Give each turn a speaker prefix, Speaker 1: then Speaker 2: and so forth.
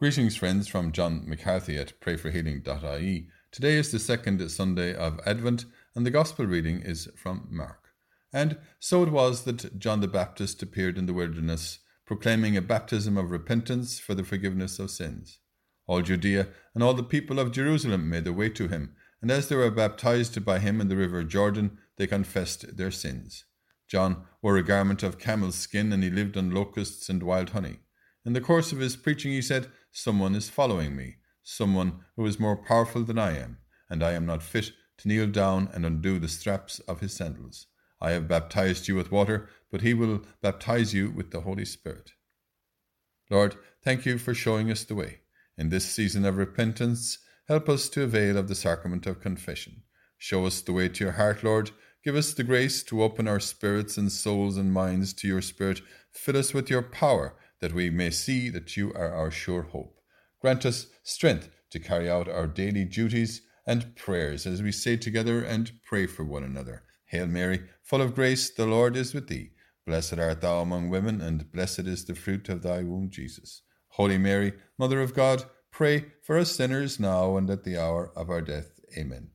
Speaker 1: Greetings, friends, from John McCarthy at prayforhealing.ie. Today is the second Sunday of Advent, and the Gospel reading is from Mark. And so it was that John the Baptist appeared in the wilderness, proclaiming a baptism of repentance for the forgiveness of sins. All Judea and all the people of Jerusalem made their way to him, and as they were baptized by him in the river Jordan, they confessed their sins. John wore a garment of camel's skin, and he lived on locusts and wild honey. In the course of his preaching, he said, Someone is following me, someone who is more powerful than I am, and I am not fit to kneel down and undo the straps of his sandals. I have baptized you with water, but he will baptize you with the Holy Spirit. Lord, thank you for showing us the way. In this season of repentance, help us to avail of the sacrament of confession. Show us the way to your heart, Lord. Give us the grace to open our spirits and souls and minds to your Spirit. Fill us with your power that we may see that you are our sure hope. Grant us strength to carry out our daily duties and prayers as we say together and pray for one another. Hail Mary, full of grace, the Lord is with thee. Blessed art thou among women, and blessed is the fruit of thy womb, Jesus. Holy Mary, Mother of God, pray for us sinners now and at the hour of our death. Amen.